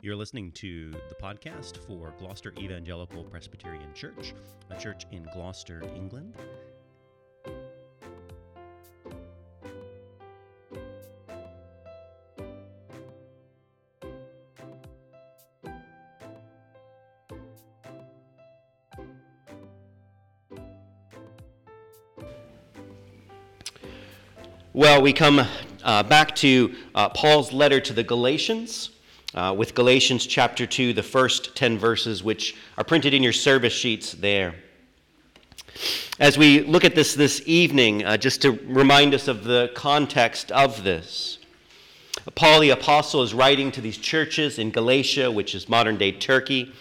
You're listening to the podcast for Gloucester Evangelical Presbyterian Church, a church in Gloucester, England. Well, we come uh, back to uh, Paul's letter to the Galatians uh, with Galatians chapter 2, the first 10 verses, which are printed in your service sheets there. As we look at this this evening, uh, just to remind us of the context of this, Paul the Apostle is writing to these churches in Galatia, which is modern day Turkey,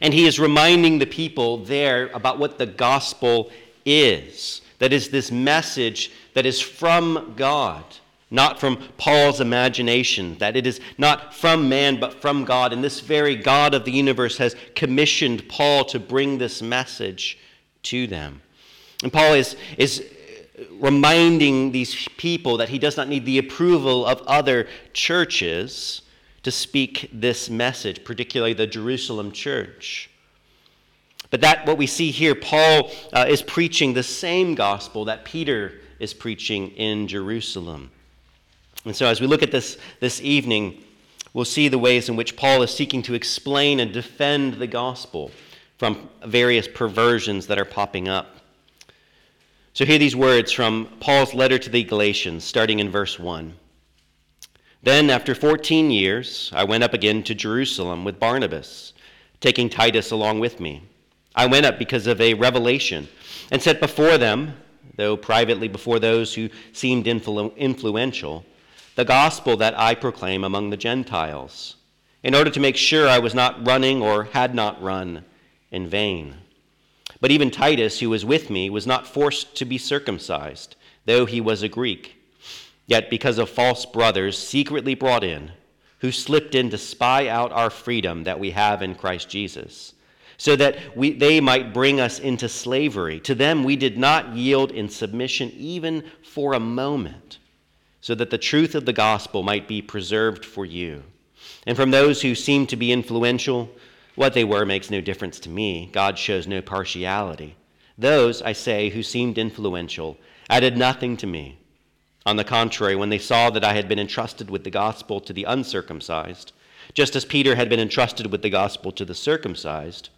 and he is reminding the people there about what the gospel is. That is, this message that is from God not from Paul's imagination, that it is not from man, but from God. And this very God of the universe has commissioned Paul to bring this message to them. And Paul is, is reminding these people that he does not need the approval of other churches to speak this message, particularly the Jerusalem church. But that what we see here, Paul uh, is preaching the same gospel that Peter is preaching in Jerusalem. And so, as we look at this this evening, we'll see the ways in which Paul is seeking to explain and defend the gospel from various perversions that are popping up. So, hear these words from Paul's letter to the Galatians, starting in verse 1. Then, after 14 years, I went up again to Jerusalem with Barnabas, taking Titus along with me. I went up because of a revelation and set before them, though privately before those who seemed influ- influential, the gospel that I proclaim among the Gentiles, in order to make sure I was not running or had not run in vain. But even Titus, who was with me, was not forced to be circumcised, though he was a Greek. Yet because of false brothers secretly brought in, who slipped in to spy out our freedom that we have in Christ Jesus, so that we, they might bring us into slavery. To them we did not yield in submission even for a moment so that the truth of the gospel might be preserved for you. And from those who seem to be influential, what they were makes no difference to me. God shows no partiality. Those, I say, who seemed influential added nothing to me. On the contrary, when they saw that I had been entrusted with the gospel to the uncircumcised, just as Peter had been entrusted with the gospel to the circumcised,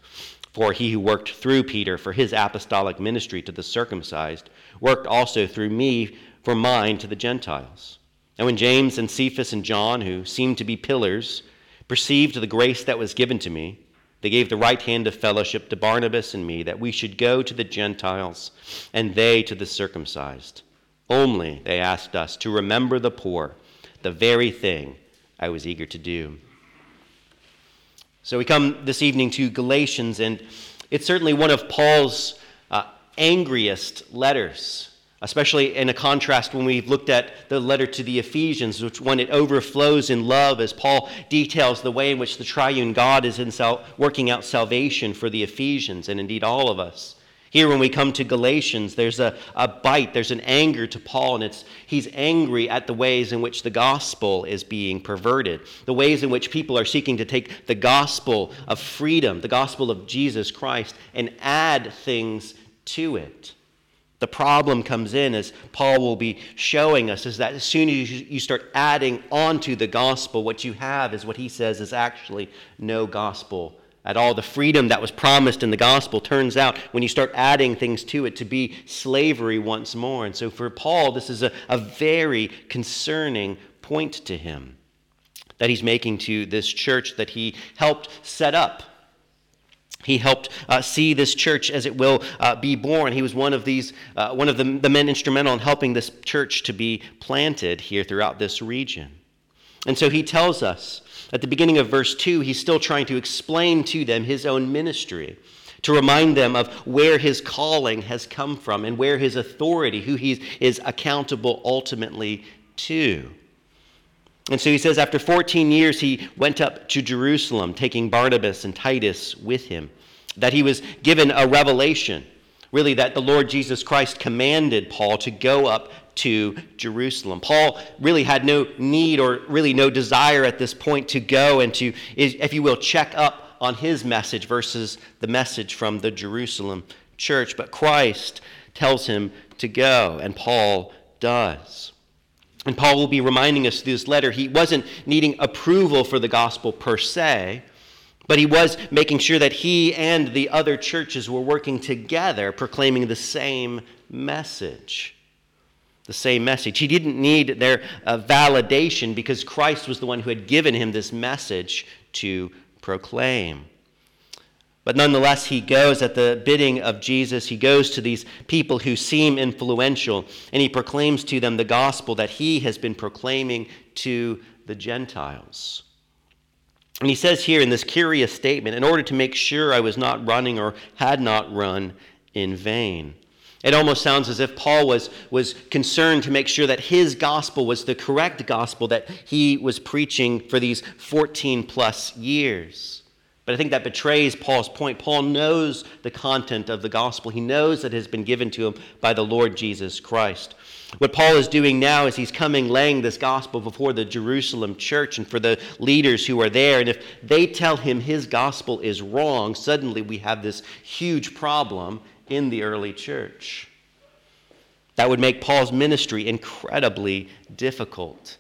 for he who worked through Peter for his apostolic ministry to the circumcised worked also through me for mine to the Gentiles. And when James and Cephas and John, who seemed to be pillars, perceived the grace that was given to me, they gave the right hand of fellowship to Barnabas and me that we should go to the Gentiles and they to the circumcised. Only they asked us to remember the poor, the very thing I was eager to do. So we come this evening to Galatians, and it's certainly one of Paul's uh, angriest letters especially in a contrast when we've looked at the letter to the Ephesians, which when it overflows in love, as Paul details the way in which the triune God is in sal- working out salvation for the Ephesians and indeed all of us. Here, when we come to Galatians, there's a, a bite, there's an anger to Paul, and it's, he's angry at the ways in which the gospel is being perverted, the ways in which people are seeking to take the gospel of freedom, the gospel of Jesus Christ, and add things to it. The problem comes in, as Paul will be showing us, is that as soon as you start adding onto the gospel, what you have is what he says is actually no gospel at all. The freedom that was promised in the gospel turns out, when you start adding things to it, to be slavery once more. And so for Paul, this is a, a very concerning point to him that he's making to this church that he helped set up he helped uh, see this church as it will uh, be born. He was one of these, uh, one of the, the men instrumental in helping this church to be planted here throughout this region. And so he tells us at the beginning of verse 2, he's still trying to explain to them his own ministry, to remind them of where his calling has come from and where his authority, who he is accountable ultimately to. And so he says, after 14 years, he went up to Jerusalem, taking Barnabas and Titus with him. That he was given a revelation, really, that the Lord Jesus Christ commanded Paul to go up to Jerusalem. Paul really had no need or really no desire at this point to go and to, if you will, check up on his message versus the message from the Jerusalem church. But Christ tells him to go, and Paul does. And Paul will be reminding us through this letter, he wasn't needing approval for the gospel per se, but he was making sure that he and the other churches were working together, proclaiming the same message. The same message. He didn't need their uh, validation because Christ was the one who had given him this message to proclaim. But nonetheless, he goes at the bidding of Jesus. He goes to these people who seem influential, and he proclaims to them the gospel that he has been proclaiming to the Gentiles. And he says here in this curious statement, in order to make sure I was not running or had not run in vain. It almost sounds as if Paul was, was concerned to make sure that his gospel was the correct gospel that he was preaching for these 14 plus years. But I think that betrays Paul's point. Paul knows the content of the gospel, he knows that it has been given to him by the Lord Jesus Christ. What Paul is doing now is he's coming laying this gospel before the Jerusalem church and for the leaders who are there. And if they tell him his gospel is wrong, suddenly we have this huge problem in the early church. That would make Paul's ministry incredibly difficult.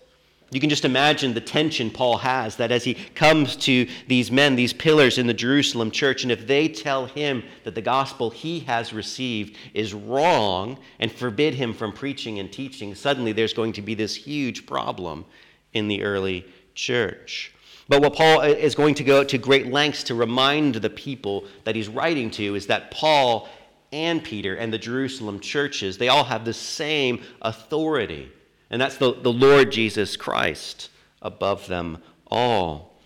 You can just imagine the tension Paul has that as he comes to these men, these pillars in the Jerusalem church, and if they tell him that the gospel he has received is wrong and forbid him from preaching and teaching, suddenly there's going to be this huge problem in the early church. But what Paul uh, is going to go to great lengths to remind the people that he's writing to is that Paul and Peter and the Jerusalem churches, they all have the same authority and that's the, the Lord Jesus Christ above them all.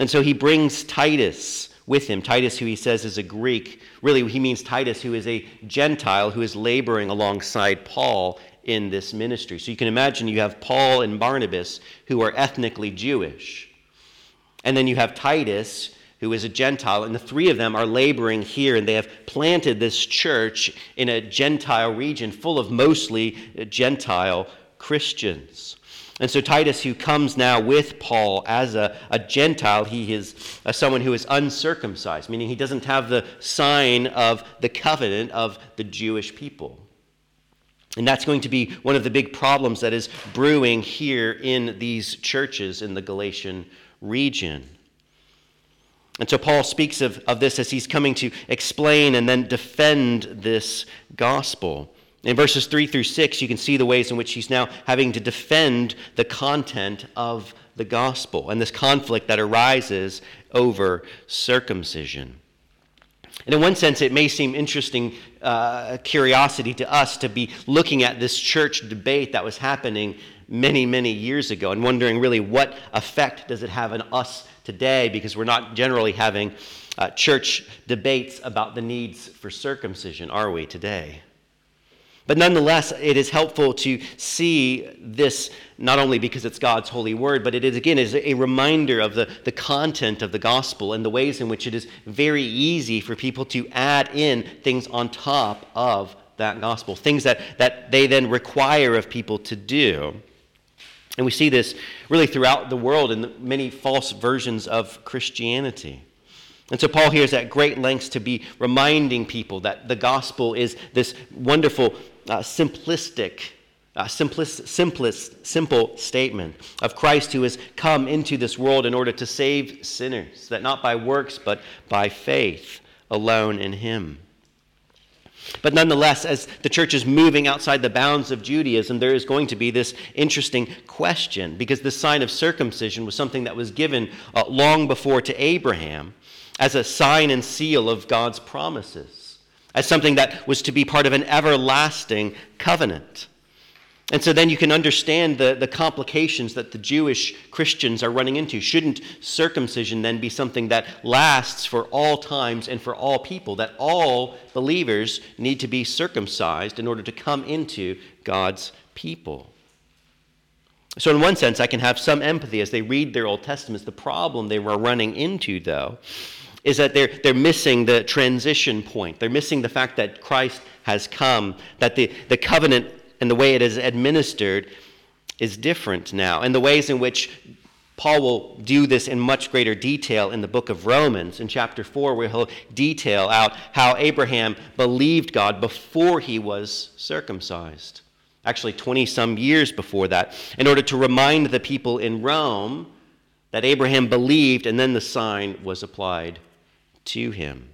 And so he brings Titus with him. Titus, who he says is a Greek, really, he means Titus, who is a Gentile who is laboring alongside Paul in this ministry. So you can imagine you have Paul and Barnabas, who are ethnically Jewish. And then you have Titus, who is a Gentile, and the three of them are laboring here, and they have planted this church in a Gentile region full of mostly Gentile Christians. And so Titus, who comes now with Paul as a, a Gentile, he is uh, someone who is uncircumcised, meaning he doesn't have the sign of the covenant of the Jewish people. And that's going to be one of the big problems that is brewing here in these churches in the Galatian region. And so Paul speaks of, of this as he's coming to explain and then defend this gospel. In verses 3 through 6, you can see the ways in which he's now having to defend the content of the gospel and this conflict that arises over circumcision. And in one sense, it may seem interesting uh, curiosity to us to be looking at this church debate that was happening many, many years ago and wondering really what effect does it have on us today because we're not generally having uh, church debates about the needs for circumcision, are we today? But nonetheless, it is helpful to see this not only because it's God's holy word, but it is, again, is a reminder of the, the content of the gospel and the ways in which it is very easy for people to add in things on top of that gospel, things that, that they then require of people to do. And we see this really throughout the world in the many false versions of Christianity. And so Paul here is at great lengths to be reminding people that the gospel is this wonderful uh, simplistic, uh, simplest, simplest, simple statement of Christ who has come into this world in order to save sinners, that not by works, but by faith alone in Him. But nonetheless, as the church is moving outside the bounds of Judaism, there is going to be this interesting question because the sign of circumcision was something that was given uh, long before to Abraham as a sign and seal of God's promises as something that was to be part of an everlasting covenant. And so then you can understand the, the complications that the Jewish Christians are running into. Shouldn't circumcision then be something that lasts for all times and for all people? That all believers need to be circumcised in order to come into God's people? So, in one sense, I can have some empathy as they read their Old Testaments. The problem they were running into, though, is that they're, they're missing the transition point. They're missing the fact that Christ has come, that the, the covenant and the way it is administered is different now. And the ways in which Paul will do this in much greater detail in the book of Romans, in chapter 4, where he'll detail out how Abraham believed God before he was circumcised. Actually, 20 some years before that, in order to remind the people in Rome that Abraham believed and then the sign was applied to him.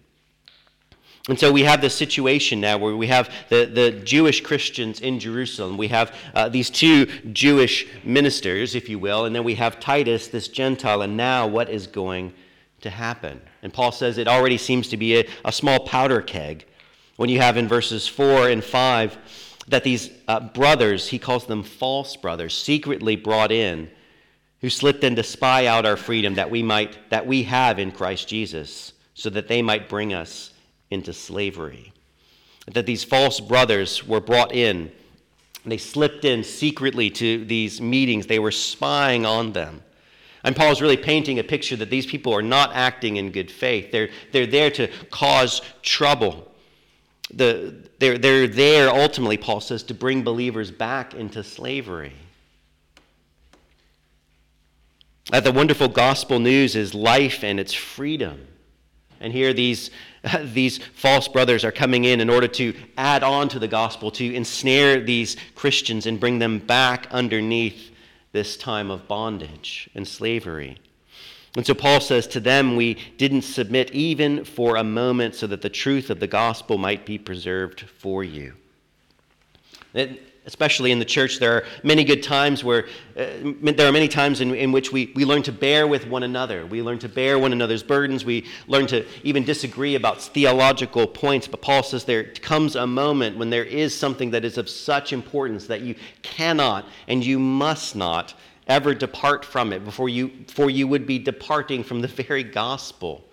And so we have this situation now where we have the, the Jewish Christians in Jerusalem. We have uh, these two Jewish ministers, if you will, and then we have Titus, this Gentile. And now what is going to happen? And Paul says it already seems to be a, a small powder keg when you have in verses 4 and 5 that these uh, brothers, he calls them false brothers, secretly brought in, who slipped in to spy out our freedom that we might that we have in Christ Jesus, so that they might bring us into slavery. That these false brothers were brought in. They slipped in secretly to these meetings. They were spying on them. And Paul is really painting a picture that these people are not acting in good faith. They're, they're there to cause trouble. The, they're, they're there, ultimately, Paul says, to bring believers back into slavery. That the wonderful gospel news is life and it's freedom. And here these, these false brothers are coming in in order to add on to the gospel, to ensnare these Christians and bring them back underneath this time of bondage and slavery. And so Paul says to them, We didn't submit even for a moment so that the truth of the gospel might be preserved for you. Especially in the church, there are many good times where uh, there are many times in, in which we, we learn to bear with one another. We learn to bear one another's burdens. We learn to even disagree about theological points. But Paul says there comes a moment when there is something that is of such importance that you cannot and you must not ever depart from it before you, for you would be departing from the very gospel,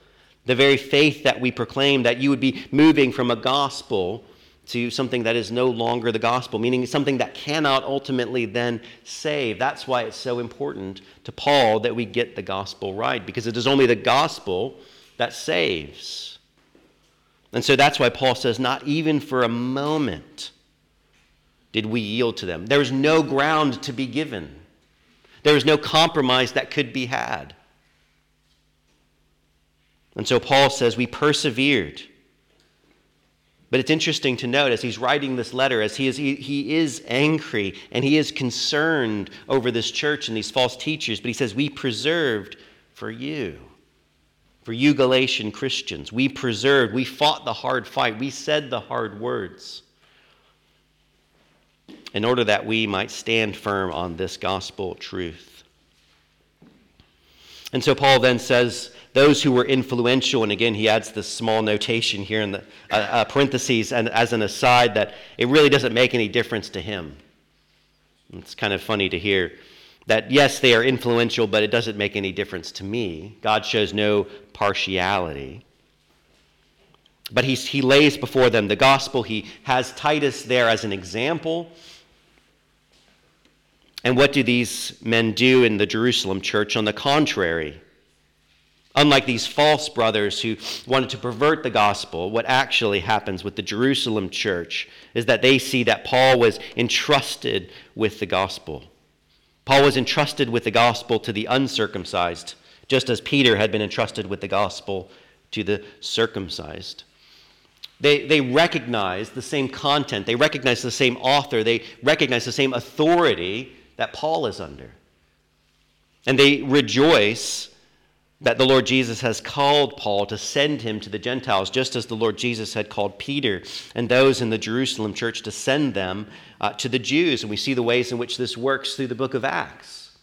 the very faith that we proclaim, that you would be moving from a gospel to something that is no longer the gospel, meaning something that cannot ultimately then save. That's why it's so important to Paul that we get the gospel right, because it is only the gospel that saves. And so that's why Paul says, not even for a moment did we yield to them. There was no ground to be given, there was no compromise that could be had. And so Paul says, we persevered. But it's interesting to note as he's writing this letter, as he is, he, he, is angry and he is concerned over this church and these false teachers, but he says, We preserved for you, for you Galatian Christians. We preserved, we fought the hard fight, we said the hard words in order that we might stand firm on this gospel truth. And so Paul then says, those who were influential, and again, he adds this small notation here in the uh, uh, parentheses and as an aside that it really doesn't make any difference to him. It's kind of funny to hear that, yes, they are influential, but it doesn't make any difference to me. God shows no partiality. But he, he lays before them the gospel. He has Titus there as an example. And what do these men do in the Jerusalem church? On the contrary, Unlike these false brothers who wanted to pervert the gospel, what actually happens with the Jerusalem church is that they see that Paul was entrusted with the gospel. Paul was entrusted with the gospel to the uncircumcised, just as Peter had been entrusted with the gospel to the circumcised. They, they recognize the same content, they recognize the same author, they recognize the same authority that Paul is under. And they rejoice that the Lord Jesus has called Paul to send him to the Gentiles, just as the Lord Jesus had called Peter and those in the Jerusalem church to send them uh, to the Jews. And we see the ways in which this works through the book of Acts,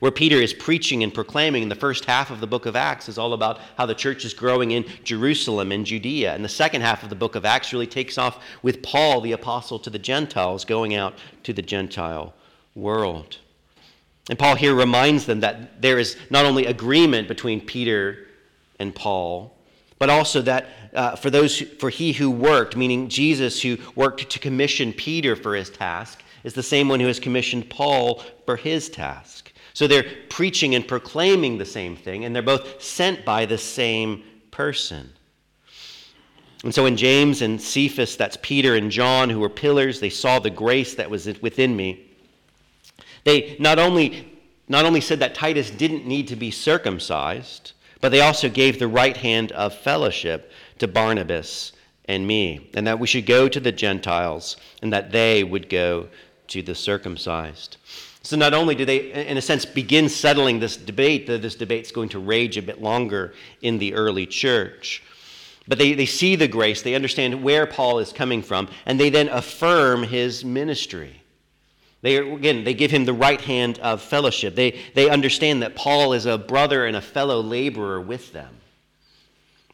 where Peter is preaching and proclaiming. In the first half of the book of Acts is all about how the church is growing in Jerusalem and Judea. And the second half of the book of Acts really takes off with Paul, the apostle to the Gentiles, going out to the Gentile world. And Paul here reminds them that there is not only agreement between Peter and Paul, but also that uh, for those who, for he who worked, meaning Jesus who worked to commission Peter for his task, is the same one who has commissioned Paul for his task. So they're preaching and proclaiming the same thing, and they're both sent by the same person. And so in James and Cephas, that's Peter and John, who were pillars, they saw the grace that was within me, they not only, not only said that Titus didn't need to be circumcised, but they also gave the right hand of fellowship to Barnabas and me, and that we should go to the Gentiles and that they would go to the circumcised. So not only do they, in a sense, begin settling this debate, that this debate's going to rage a bit longer in the early church, but they, they see the grace, they understand where Paul is coming from, and they then affirm his ministry. They, again, they give him the right hand of fellowship. They, they understand that Paul is a brother and a fellow laborer with them.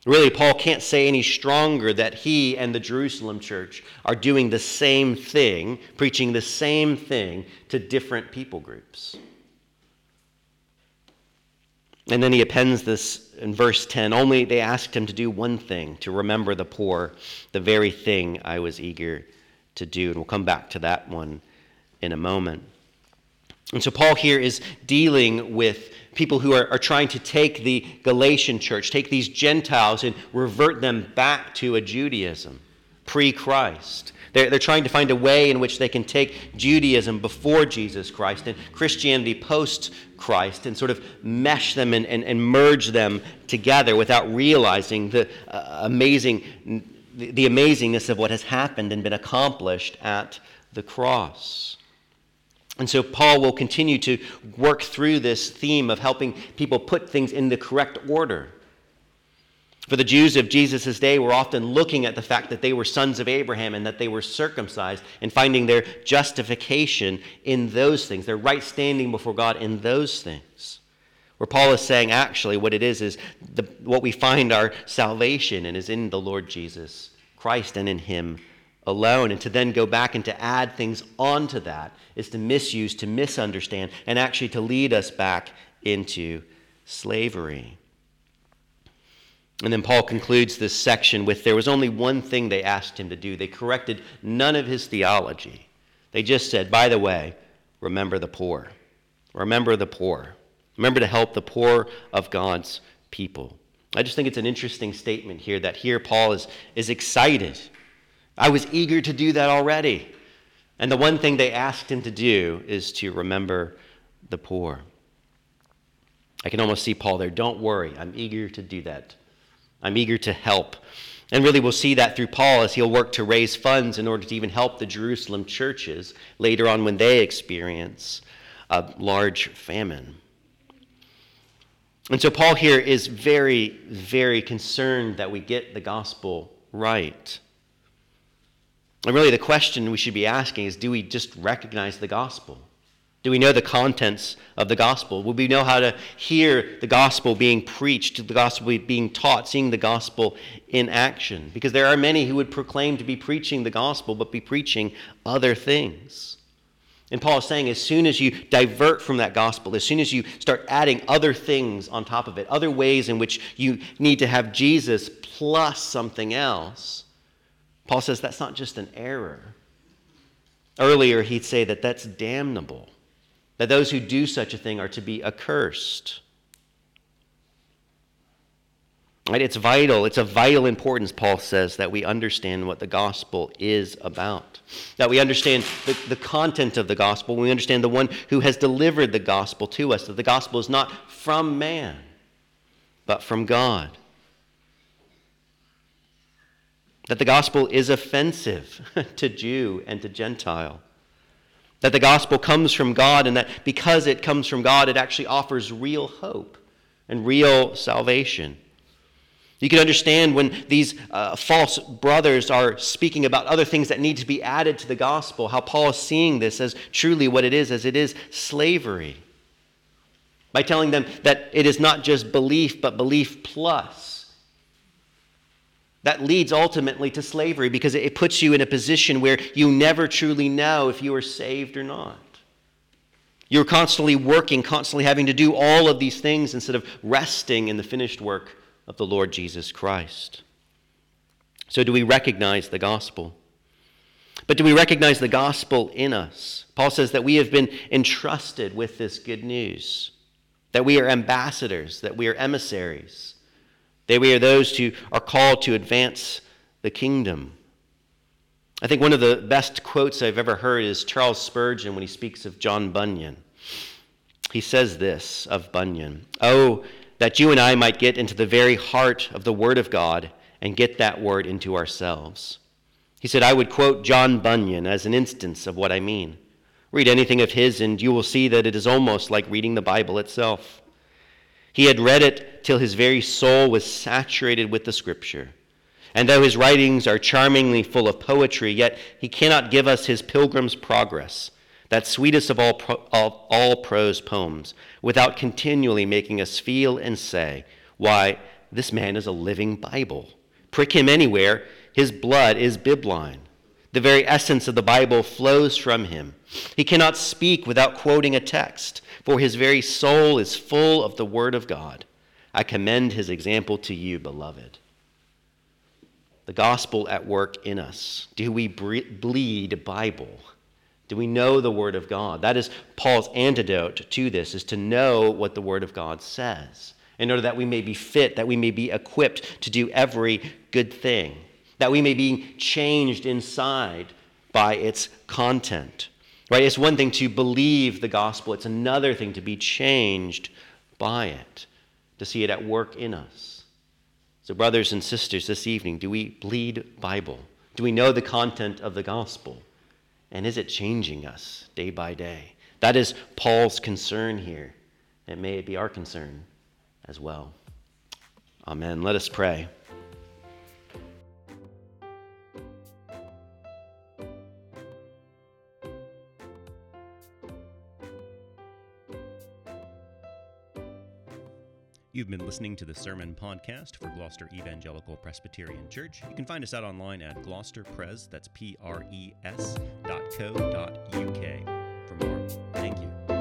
Really, Paul can't say any stronger that he and the Jerusalem church are doing the same thing, preaching the same thing to different people groups. And then he appends this in verse 10 only they asked him to do one thing, to remember the poor, the very thing I was eager to do. And we'll come back to that one in a moment. And so Paul here is dealing with people who are, are trying to take the Galatian church, take these Gentiles, and revert them back to a Judaism pre Christ. They're, they're trying to find a way in which they can take Judaism before Jesus Christ and Christianity post Christ and sort of mesh them and, and, and merge them together without realizing the uh, amazing the, the amazingness of what has happened and been accomplished at the cross. And so Paul will continue to work through this theme of helping people put things in the correct order. For the Jews of Jesus' day were often looking at the fact that they were sons of Abraham and that they were circumcised and finding their justification in those things, their right standing before God in those things. Where Paul is saying, actually, what it is, is the, what we find our salvation in is in the Lord Jesus Christ and in Him alone. And to then go back and to add things onto that is to misuse, to misunderstand, and actually to lead us back into slavery. And then Paul concludes this section with there was only one thing they asked him to do. They corrected none of his theology. They just said, by the way, remember the poor. Remember the poor. Remember to help the poor of God's people. I just think it's an interesting statement here that here Paul is, is excited I was eager to do that already. And the one thing they asked him to do is to remember the poor. I can almost see Paul there. Don't worry, I'm eager to do that. I'm eager to help. And really, we'll see that through Paul as he'll work to raise funds in order to even help the Jerusalem churches later on when they experience a large famine. And so, Paul here is very, very concerned that we get the gospel right. And really, the question we should be asking is do we just recognize the gospel? Do we know the contents of the gospel? Will we know how to hear the gospel being preached, the gospel being taught, seeing the gospel in action? Because there are many who would proclaim to be preaching the gospel, but be preaching other things. And Paul is saying as soon as you divert from that gospel, as soon as you start adding other things on top of it, other ways in which you need to have Jesus plus something else, Paul says that's not just an error. Earlier, he'd say that that's damnable, that those who do such a thing are to be accursed. Right? It's vital. It's of vital importance, Paul says, that we understand what the gospel is about. That we understand the, the content of the gospel. We understand the one who has delivered the gospel to us. That the gospel is not from man, but from God that the gospel is offensive to Jew and to Gentile. That the gospel comes from God, and that because it comes from God, it actually offers real hope and real salvation. You can understand when these uh, false brothers are speaking about other things that need to be added to the gospel, how Paul is seeing this as truly what it is, as it is slavery. By telling them that it is not just belief, but belief plus that leads ultimately to slavery because it puts you in a position where you never truly know if you are saved or not. You're constantly working, constantly having to do all of these things instead of resting in the finished work of the Lord Jesus Christ. So, do we recognize the gospel? But do we recognize the gospel in us? Paul says that we have been entrusted with this good news, that we are ambassadors, that we are emissaries that we are those who are called to advance the kingdom. I think one of the best quotes I've ever heard is Charles Spurgeon when he speaks of John Bunyan. He says this of Bunyan Oh, that you and I might get into the very heart of the Word of God and get that Word into ourselves. He said, I would quote John Bunyan as an instance of what I mean. Read anything of his, and you will see that it is almost like reading the Bible itself. He had read it till his very soul was saturated with the Scripture. And though his writings are charmingly full of poetry, yet he cannot give us his Pilgrim's Progress, that sweetest of all, pro- all, all prose poems, without continually making us feel and say, Why, this man is a living Bible. Prick him anywhere, his blood is bibline. The very essence of the Bible flows from him. He cannot speak without quoting a text, for his very soul is full of the Word of God. I commend his example to you, beloved. The gospel at work in us. Do we bleed Bible? Do we know the Word of God? That is Paul's antidote to this, is to know what the Word of God says, in order that we may be fit, that we may be equipped to do every good thing that we may be changed inside by its content. Right? It's one thing to believe the gospel, it's another thing to be changed by it, to see it at work in us. So, brothers and sisters, this evening, do we bleed Bible? Do we know the content of the gospel? And is it changing us day by day? That is Paul's concern here. And may it be our concern as well. Amen. Let us pray. You've been listening to the Sermon Podcast for Gloucester Evangelical Presbyterian Church. You can find us out online at gloucesterpres, that's P R E S dot co dot UK for more. Thank you.